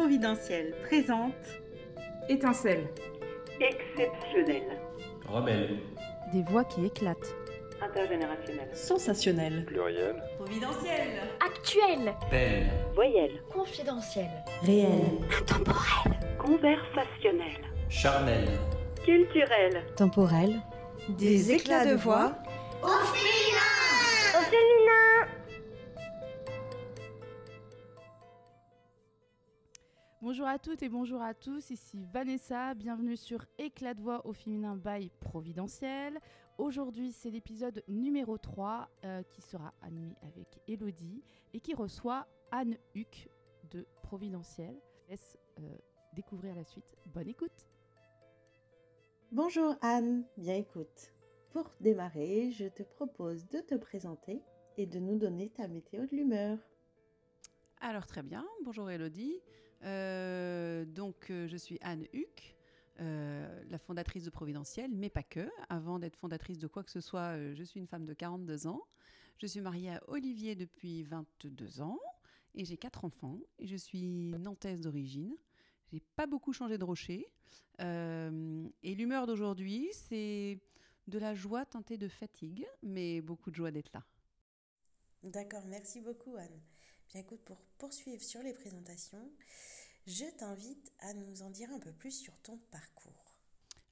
Providentiel présente Étincelle. Exceptionnel. Rebelle. Des voix qui éclatent. Intergénérationnel. Sensationnel. Pluriel. Providentiel. Actuel, Belle. Voyelle. confidentiel, Réel. Conversationnel. Charnel. Culturel. Temporel. Des éclats de voix. Bonjour à toutes et bonjour à tous, ici Vanessa, bienvenue sur Éclat de voix au féminin by Providentiel. Aujourd'hui c'est l'épisode numéro 3 euh, qui sera animé avec Elodie et qui reçoit Anne Huck de Providentiel. Laisse euh, découvrir la suite. Bonne écoute Bonjour Anne, bien écoute. Pour démarrer, je te propose de te présenter et de nous donner ta météo de l'humeur. Alors très bien, bonjour Elodie. Euh, donc euh, je suis Anne Huck, euh, la fondatrice de Providentiel, mais pas que. Avant d'être fondatrice de quoi que ce soit, je suis une femme de 42 ans. Je suis mariée à Olivier depuis 22 ans et j'ai quatre enfants. Et je suis nantaise d'origine. J'ai pas beaucoup changé de rocher. Et l'humeur d'aujourd'hui, c'est de la joie teintée de fatigue, mais beaucoup de joie d'être là. D'accord, merci beaucoup Anne. Bien écoute, pour poursuivre sur les présentations, je t'invite à nous en dire un peu plus sur ton parcours.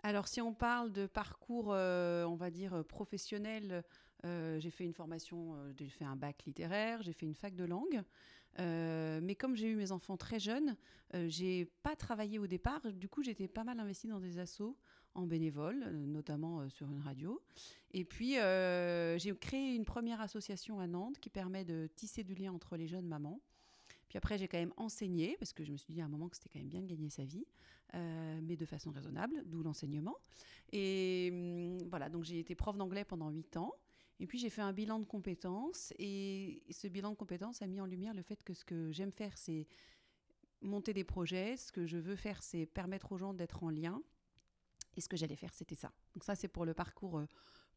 Alors, si on parle de parcours, euh, on va dire, euh, professionnel, euh, j'ai fait une formation, j'ai fait un bac littéraire, j'ai fait une fac de langue. Mais comme j'ai eu mes enfants très jeunes, j'ai pas travaillé au départ. Du coup, j'étais pas mal investie dans des assos en bénévole, euh, notamment euh, sur une radio. Et puis, euh, j'ai créé une première association à Nantes qui permet de tisser du lien entre les jeunes mamans. Puis après, j'ai quand même enseigné, parce que je me suis dit à un moment que c'était quand même bien de gagner sa vie, mais de façon raisonnable, d'où l'enseignement. Et hum, voilà, donc j'ai été prof d'anglais pendant 8 ans. Et puis j'ai fait un bilan de compétences, et ce bilan de compétences a mis en lumière le fait que ce que j'aime faire, c'est monter des projets, ce que je veux faire, c'est permettre aux gens d'être en lien. Et ce que j'allais faire, c'était ça. Donc ça, c'est pour le parcours euh,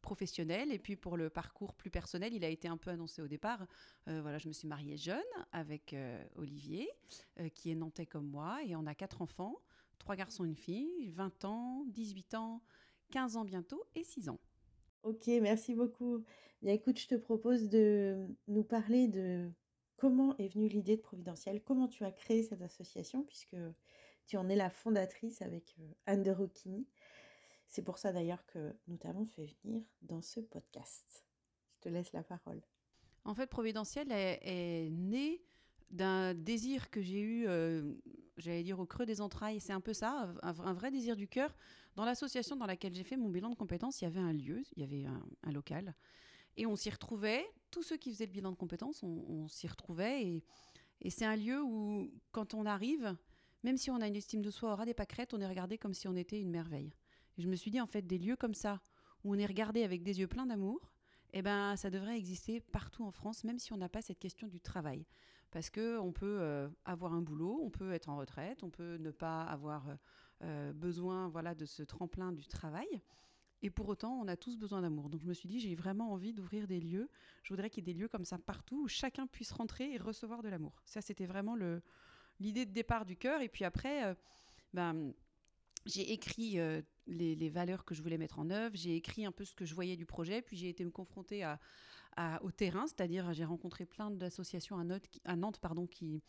professionnel. Et puis pour le parcours plus personnel, il a été un peu annoncé au départ. Euh, voilà, je me suis mariée jeune avec euh, Olivier, qui est nantais comme moi, et on a quatre enfants, trois garçons une fille, 20 ans, 18 ans, 15 ans bientôt et 6 ans. Ok, merci beaucoup. Bien écoute, je te propose de nous parler de comment est venue l'idée de Providentiel, comment tu as créé cette association, puisque tu en es la fondatrice avec Anne de Rocchini. C'est pour ça d'ailleurs que nous t'avons fait venir dans ce podcast. Je te laisse la parole. En fait, Providentiel est, est né d'un désir que j'ai eu, euh, j'allais dire au creux des entrailles, c'est un peu ça, un, vrai désir du cœur. Dans l'association dans laquelle j'ai fait mon bilan de compétences, il y avait un lieu, il y avait un, local, et on s'y retrouvait, tous ceux qui faisaient le bilan de compétences, on, on s'y retrouvait, et, et c'est un lieu où, quand on arrive, même si on a une estime de soi au ras des pâquerettes, on est regardé comme si on était une merveille. Et je me suis dit, en fait, des lieux comme ça, où on est regardé avec des yeux pleins d'amour, eh ben, ça devrait exister partout en France, même si on n'a pas cette question du travail. Parce que on peut euh, avoir un boulot, on peut être en retraite, on peut ne pas avoir euh, euh, besoin voilà, de ce tremplin du travail. Et pour autant, on a tous besoin d'amour. Donc je me suis dit, j'ai vraiment envie d'ouvrir des lieux. Je voudrais qu'il y ait des lieux comme ça partout où chacun puisse rentrer et recevoir de l'amour. Ça, c'était vraiment l'idée de départ du cœur. Et puis après, ben, j'ai écrit euh, les, valeurs que je voulais mettre en œuvre, j'ai écrit un peu ce que je voyais du projet, puis j'ai été me confronter au terrain, c'est-à-dire j'ai rencontré plein d'associations à, Nantes- pardon, qui,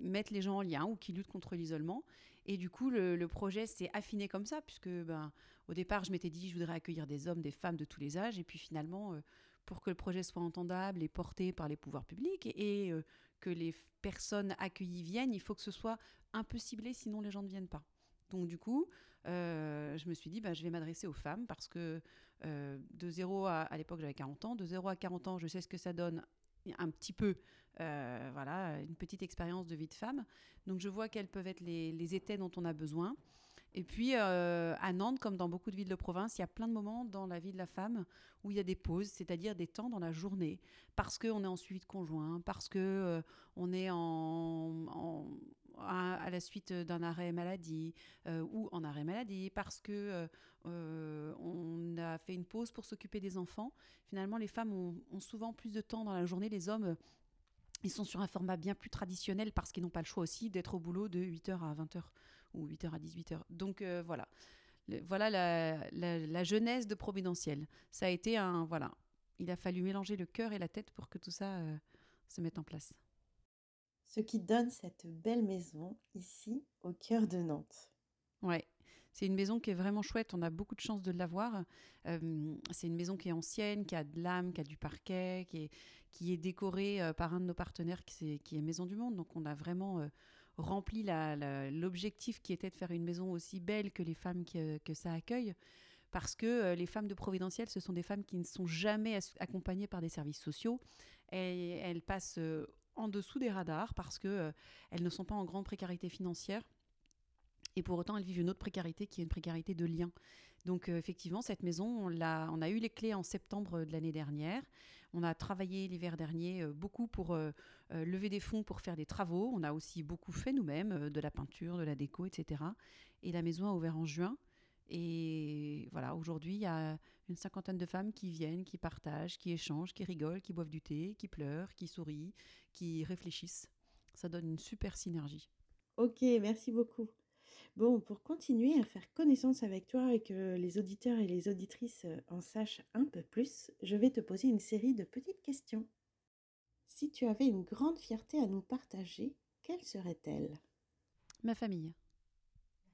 mettent les gens en lien ou qui luttent contre l'isolement. Et du coup, le, projet s'est affiné comme ça, puisque ben, au départ, je m'étais dit, je voudrais accueillir des hommes, des femmes de tous les âges, et puis finalement, euh, pour que le projet soit entendable et porté par les pouvoirs publics, et, euh, que les personnes accueillies viennent, il faut que ce soit un peu ciblé, sinon les gens ne viennent pas. Donc du coup, euh, je me suis dit, bah, je vais m'adresser aux femmes parce que euh, de 0 à, à l'époque j'avais 40 ans, de 0 à 40 ans, je sais ce que ça donne un petit peu, euh, voilà, une petite expérience de vie de femme. Donc je vois quels peuvent être les, les étais dont on a besoin. Et puis à Nantes, comme dans beaucoup de villes de province, il y a plein de moments dans la vie de la femme où il y a des pauses, c'est-à-dire des temps dans la journée, parce qu'on est en suivi de conjoint, parce que on est en- à, la suite d'un arrêt maladie euh, ou en arrêt maladie, parce que euh, euh, on a fait une pause pour s'occuper des enfants. Finalement, les femmes ont, souvent plus de temps dans la journée, les hommes Ils sont sur un format bien plus traditionnel parce qu'ils n'ont pas le choix aussi d'être au boulot de 8h à 20h ou 8h à 18h. Donc voilà. Voilà la, la, la jeunesse de Providentiel. Ça a été un. Voilà. Il a fallu mélanger le cœur et la tête pour que tout ça se mette en place. Ce qui donne cette belle maison ici au cœur de Nantes. Ouais. C'est une maison qui est vraiment chouette. On a beaucoup de chance de l'avoir. C'est une maison qui est ancienne, qui a de l'âme, qui a du parquet, qui est, qui est décorée euh, par un de nos partenaires qui, est Maison du Monde. Donc on a vraiment euh, rempli l'objectif qui était de faire une maison aussi belle que les femmes qui, euh, que ça accueille. Parce que les femmes de Providentiel, ce sont des femmes qui ne sont jamais accompagnées par des services sociaux. Et elles passent en dessous des radars parce que euh, elles ne sont pas en grande précarité financière. Et pour autant, elles vivent une autre précarité qui est une précarité de lien. Donc euh, effectivement, cette maison, on, a eu les clés en septembre de l'année dernière. On a travaillé l'hiver dernier euh, beaucoup pour lever des fonds pour faire des travaux. On a aussi beaucoup fait nous-mêmes, de la peinture, de la déco, etc. Et la maison a ouvert en juin. Et voilà, aujourd'hui, il y a une cinquantaine de femmes qui viennent, qui partagent, qui échangent, qui rigolent, qui boivent du thé, qui pleurent, qui sourient, qui réfléchissent. Ça donne une super synergie. Ok, merci beaucoup. Bon, pour continuer à faire connaissance avec toi et que les auditeurs et les auditrices euh, en sachent un peu plus, je vais te poser une série de petites questions. Si tu avais une grande fierté à nous partager, quelle serait-elle? Ma famille.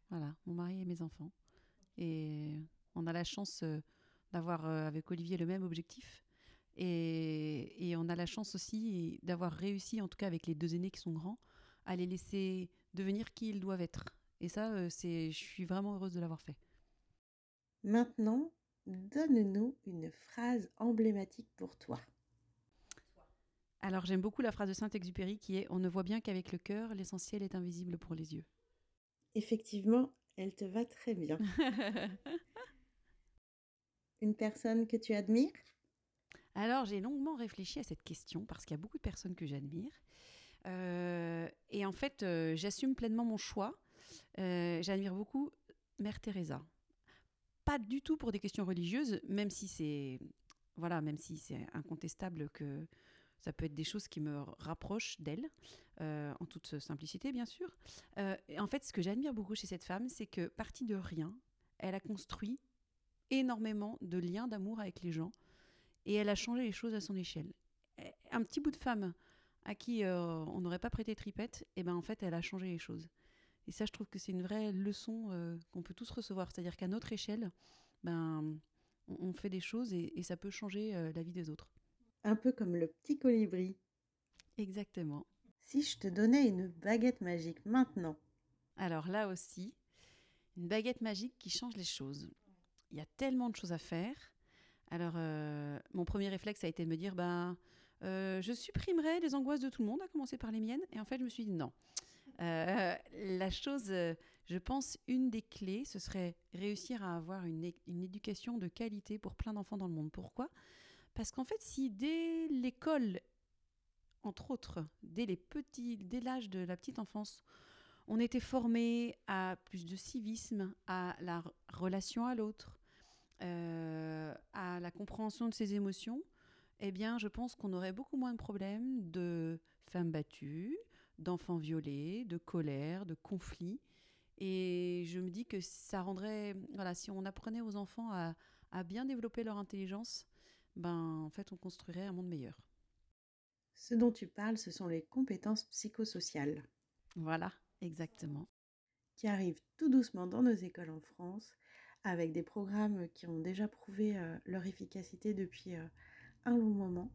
Voilà, mon mari et mes enfants. Et on a la chance euh, d'avoir euh, avec Olivier le même objectif. Et, et on a la chance aussi d'avoir réussi, en tout cas avec les deux aînés qui sont grands, à les laisser devenir qui ils doivent être. Et ça, euh, c'est, je suis vraiment heureuse de l'avoir fait. Maintenant, donne-nous une phrase emblématique pour toi. Alors j'aime beaucoup la phrase de Saint-Exupéry qui est On ne voit bien qu'avec le cœur, l'essentiel est invisible pour les yeux. Effectivement, elle te va très bien. Une personne que tu admires? Alors, j'ai longuement réfléchi à cette question parce qu'il y a beaucoup de personnes que j'admire. Euh, et en fait, euh, j'assume pleinement mon choix. Euh, j'admire beaucoup Mère Teresa. Pas du tout pour des questions religieuses, même si c'est voilà, même si c'est incontestable que ça peut être des choses qui me rapprochent d'elle, euh, en toute simplicité, bien sûr. Euh, et en fait, ce que j'admire beaucoup chez cette femme, c'est que partie de rien, elle a construit énormément de liens d'amour avec les gens et elle a changé les choses à son échelle. Eh, Un petit bout de femme à qui euh, on n'aurait pas prêté tripette, et ben en fait elle a changé les choses. Et ça, je trouve que c'est une vraie leçon qu'on peut tous recevoir. C'est-à-dire qu'à notre échelle, ben on, fait des choses et, et ça peut changer la vie des autres. Un peu comme le petit colibri. Exactement. Si je te donnais une baguette magique maintenant, Alors là aussi, une baguette magique qui change les choses. Il y a tellement de choses à faire. Alors, euh, mon premier réflexe a été de me dire, euh, je supprimerai les angoisses de tout le monde, à commencer par les miennes. Et en fait, je me suis dit non. Euh, la chose, je pense, une des clés, ce serait réussir à avoir une, une éducation de qualité pour plein d'enfants dans le monde. Pourquoi? Parce qu'en fait, si dès l'école, entre autres, dès les petits, dès l'âge de la petite enfance, on était formé à plus de civisme, à la relation à l'autre, euh, à la compréhension de ses émotions, eh bien, je pense qu'on aurait beaucoup moins de problèmes de femmes battues, d'enfants violés, de colère, de conflits. Et je me dis que ça rendrait, voilà, si on apprenait aux enfants à, à bien développer leur intelligence, ben, en fait, on construirait un monde meilleur. Ce dont tu parles, ce sont les compétences psychosociales Voilà, exactement. qui arrivent tout doucement dans nos écoles en France avec des programmes qui ont déjà prouvé euh, leur efficacité depuis euh, un long moment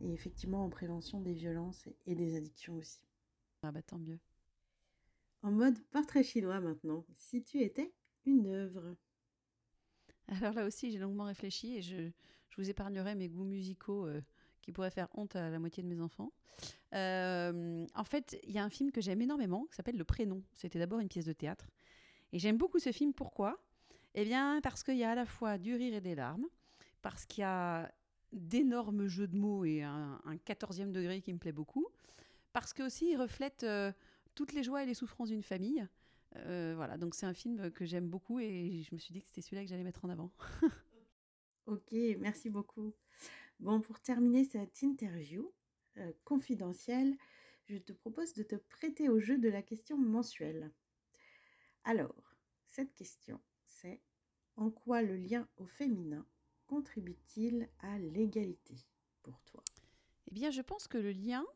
et effectivement en prévention des violences et- des addictions aussi. Ah bah tant mieux. En mode portrait chinois maintenant, si tu étais une œuvre. Alors là aussi, j'ai longuement réfléchi et je, je vous épargnerai mes goûts musicaux euh, qui pourraient faire honte à la moitié de mes enfants. Euh, en fait, il y a un film que j'aime énormément qui s'appelle Le Prénom. C'était d'abord une pièce de théâtre. Et j'aime beaucoup ce film. Pourquoi? Eh bien, parce qu'il y a à la fois du rire et des larmes, parce qu'il y a d'énormes jeux de mots et un, un 14e degré qui me plaît beaucoup, parce que aussi il reflète euh, toutes les joies et les souffrances d'une famille. Euh, voilà, donc c'est un film que j'aime beaucoup et je me suis dit que c'était celui-là que j'allais mettre en avant. Ok, merci beaucoup. Bon, pour terminer cette interview, euh, confidentielle, je te propose de te prêter au jeu de la question mensuelle. Alors, cette question, c'est en quoi le lien au féminin contribue-t-il à l'égalité pour toi? Eh bien, je pense que le lien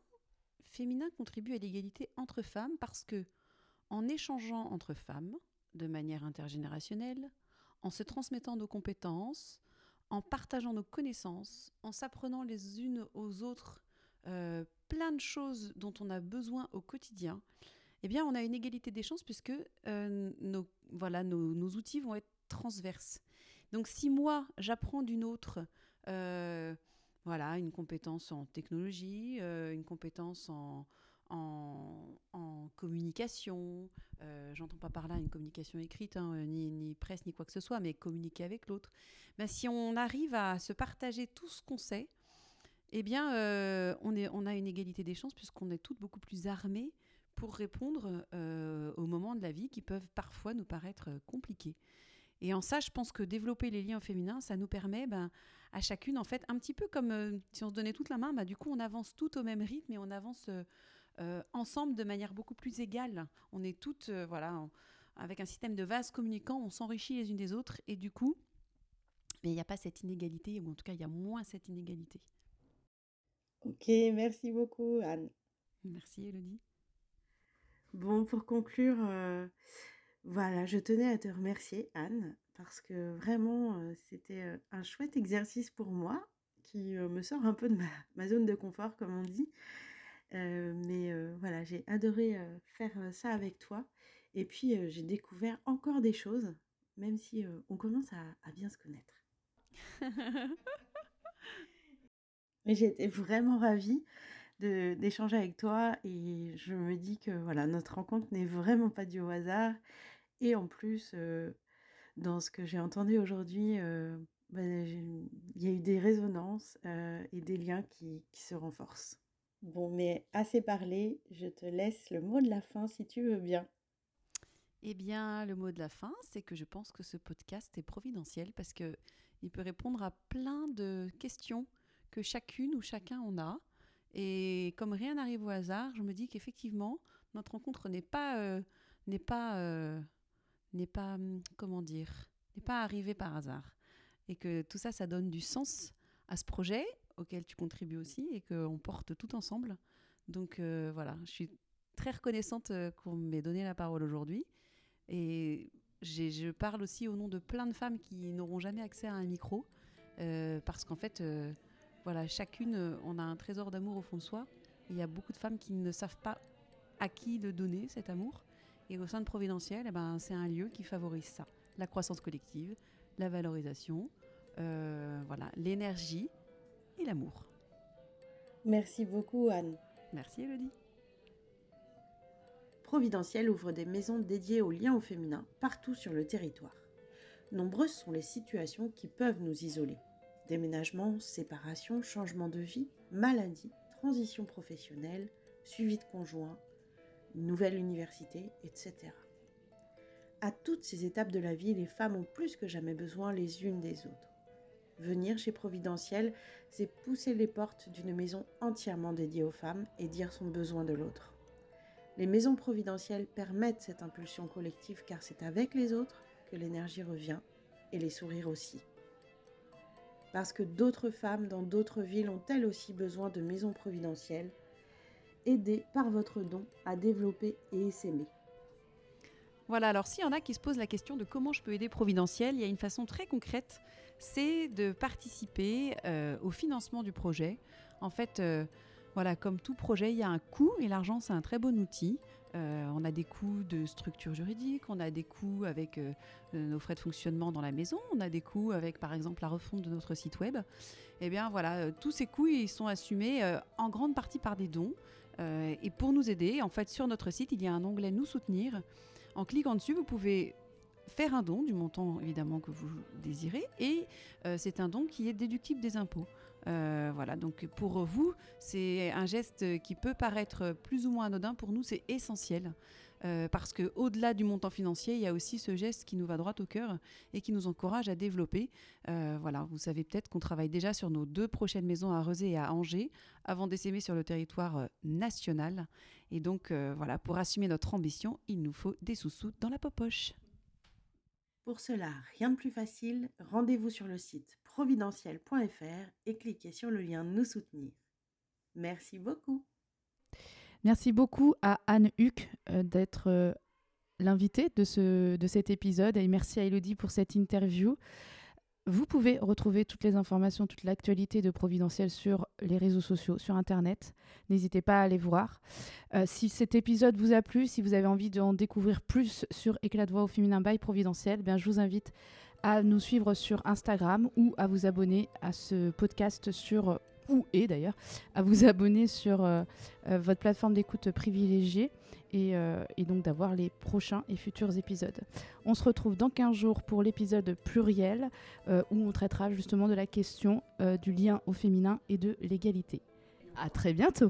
féminin contribue à l'égalité entre femmes parce que, en échangeant entre femmes de manière intergénérationnelle, en se transmettant nos compétences, en partageant nos connaissances, en s'apprenant les unes aux autres euh, plein de choses dont on a besoin au quotidien, eh bien, on a une égalité des chances puisque euh, nos, voilà, nos, outils vont être transverses. Donc, si moi, j'apprends d'une autre, euh, voilà, une compétence en technologie, une compétence en, en, communication, euh, j'entends pas par là une communication écrite, hein, ni, ni, presse, ni quoi que ce soit, mais communiquer avec l'autre. Ben, si on arrive à se partager tout ce qu'on sait, eh bien, euh, on, est, on a une égalité des chances puisqu'on est toutes beaucoup plus armées pour répondre euh, aux moments de la vie qui peuvent parfois nous paraître compliqués. Et en ça, je pense que développer les liens féminins, ça nous permet ben, à chacune, en fait, un petit peu comme si on se donnait toute la main, ben, du coup, on avance tout au même rythme et on avance ensemble de manière beaucoup plus égale. On est toutes, euh, voilà, en, avec un système de vases communicants, on s'enrichit les unes des autres et du coup, il n'y a pas cette inégalité, ou en tout cas, il y a moins cette inégalité. Ok, merci beaucoup, Anne. Merci, Elodie. Bon, pour conclure, euh, voilà, je tenais à te remercier, Anne, parce que vraiment, euh, c'était euh, un chouette exercice pour moi, qui euh, me sort un peu de ma, ma, zone de confort, comme on dit. Euh, mais voilà, j'ai adoré faire ça avec toi. Et puis, j'ai découvert encore des choses, même si on commence à, à bien se connaître. Mais j'étais vraiment ravie d'échanger avec toi et je me dis que voilà, notre rencontre n'est vraiment pas due au hasard. Et en plus, euh, dans ce que j'ai entendu aujourd'hui, euh, bah, il y a eu des résonances euh, et des liens qui, qui se renforcent. Bon, mais assez parlé, je te laisse le mot de la fin si tu veux bien. Eh bien, le mot de la fin, c'est que je pense que ce podcast est providentiel parce que il peut répondre à plein de questions que chacune ou chacun en a. Et comme rien n'arrive au hasard, je me dis qu'effectivement, notre rencontre n'est pas, euh, n'est pas, euh, n'est pas, hum, comment dire, n'est pas arrivée par hasard. Et que tout ça, ça donne du sens à ce projet auquel tu contribues aussi et qu'on porte tout ensemble. Donc euh, voilà, je suis très reconnaissante qu'on m'ait donné la parole aujourd'hui. Et je parle aussi au nom de plein de femmes qui n'auront jamais accès à un micro. Euh, parce qu'en fait, euh, voilà, chacune, euh, on a un trésor d'amour au fond de soi. Il y a beaucoup de femmes qui ne savent pas à qui le donner, cet amour. Et au sein de Providentiel, eh ben, c'est un lieu qui favorise ça. La croissance collective, la valorisation, euh, voilà, l'énergie et l'amour. Merci beaucoup, Anne. Merci, Elodie. Providentiel ouvre des maisons dédiées aux liens au féminin partout sur le territoire. Nombreuses sont les situations qui peuvent nous isoler. Déménagement, séparation, changement de vie, maladie, transition professionnelle, suivi de conjoint, nouvelle université, etc. À toutes ces étapes de la vie, les femmes ont plus que jamais besoin les unes des autres. Venir chez Providentiel, c'est pousser les portes d'une maison entièrement dédiée aux femmes et dire son besoin de l'autre. Les maisons providentielles permettent cette impulsion collective car c'est avec les autres que l'énergie revient et les sourires aussi. Parce que d'autres femmes dans d'autres villes ont elles aussi besoin de maisons providentielles, aidées par votre don à développer et s'aimer. Voilà, alors s'il y en a qui se posent la question de comment je peux aider Providentiel, il y a une façon très concrète, c'est de participer euh, au financement du projet. En fait, euh, voilà, comme tout projet, il y a un coût et l'argent, c'est un très bon outil. Euh, on a des coûts de structure juridique, on a des coûts avec nos frais de fonctionnement dans la maison, on a des coûts avec par exemple la refonte de notre site web. Eh bien voilà, tous ces coûts ils sont assumés en grande partie par des dons. Et pour nous aider, en fait, sur notre site, il y a un onglet Nous soutenir. En cliquant dessus, vous pouvez faire un don du montant évidemment que vous désirez et euh, c'est un don qui est déductible des impôts. Euh, voilà, donc pour vous, c'est un geste qui peut paraître plus ou moins anodin. Pour nous, c'est essentiel. Euh, parce que au-delà du montant financier, il y a aussi ce geste qui nous va droit au cœur et qui nous encourage à développer. Voilà, vous savez peut-être qu'on travaille déjà sur nos deux prochaines maisons à Rezé et à Angers, avant d'essaimer sur le territoire national. Et donc voilà, pour assumer notre ambition, il nous faut des sous-sous dans la poche. Pour cela, rien de plus facile, rendez-vous sur le site providentiel.fr et cliquez sur le lien Nous soutenir. Merci beaucoup. Merci beaucoup à Anne Huck euh, d'être euh, l'invitée de, de cet épisode et merci à Elodie pour cette interview. Vous pouvez retrouver toutes les informations, toute l'actualité de Providentiel sur les réseaux sociaux, sur Internet. N'hésitez pas à aller voir. Euh, si cet épisode vous a plu, si vous avez envie d'en découvrir plus sur Éclat de voix au féminin by Providentiel, bien, je vous invite à nous suivre sur Instagram ou à vous abonner à ce podcast sur ou et d'ailleurs à vous abonner sur euh, euh, votre plateforme d'écoute privilégiée euh, et, donc d'avoir les prochains et futurs épisodes. On se retrouve dans 15 jours pour l'épisode pluriel où on traitera justement de la question du lien au féminin et de l'égalité. À très bientôt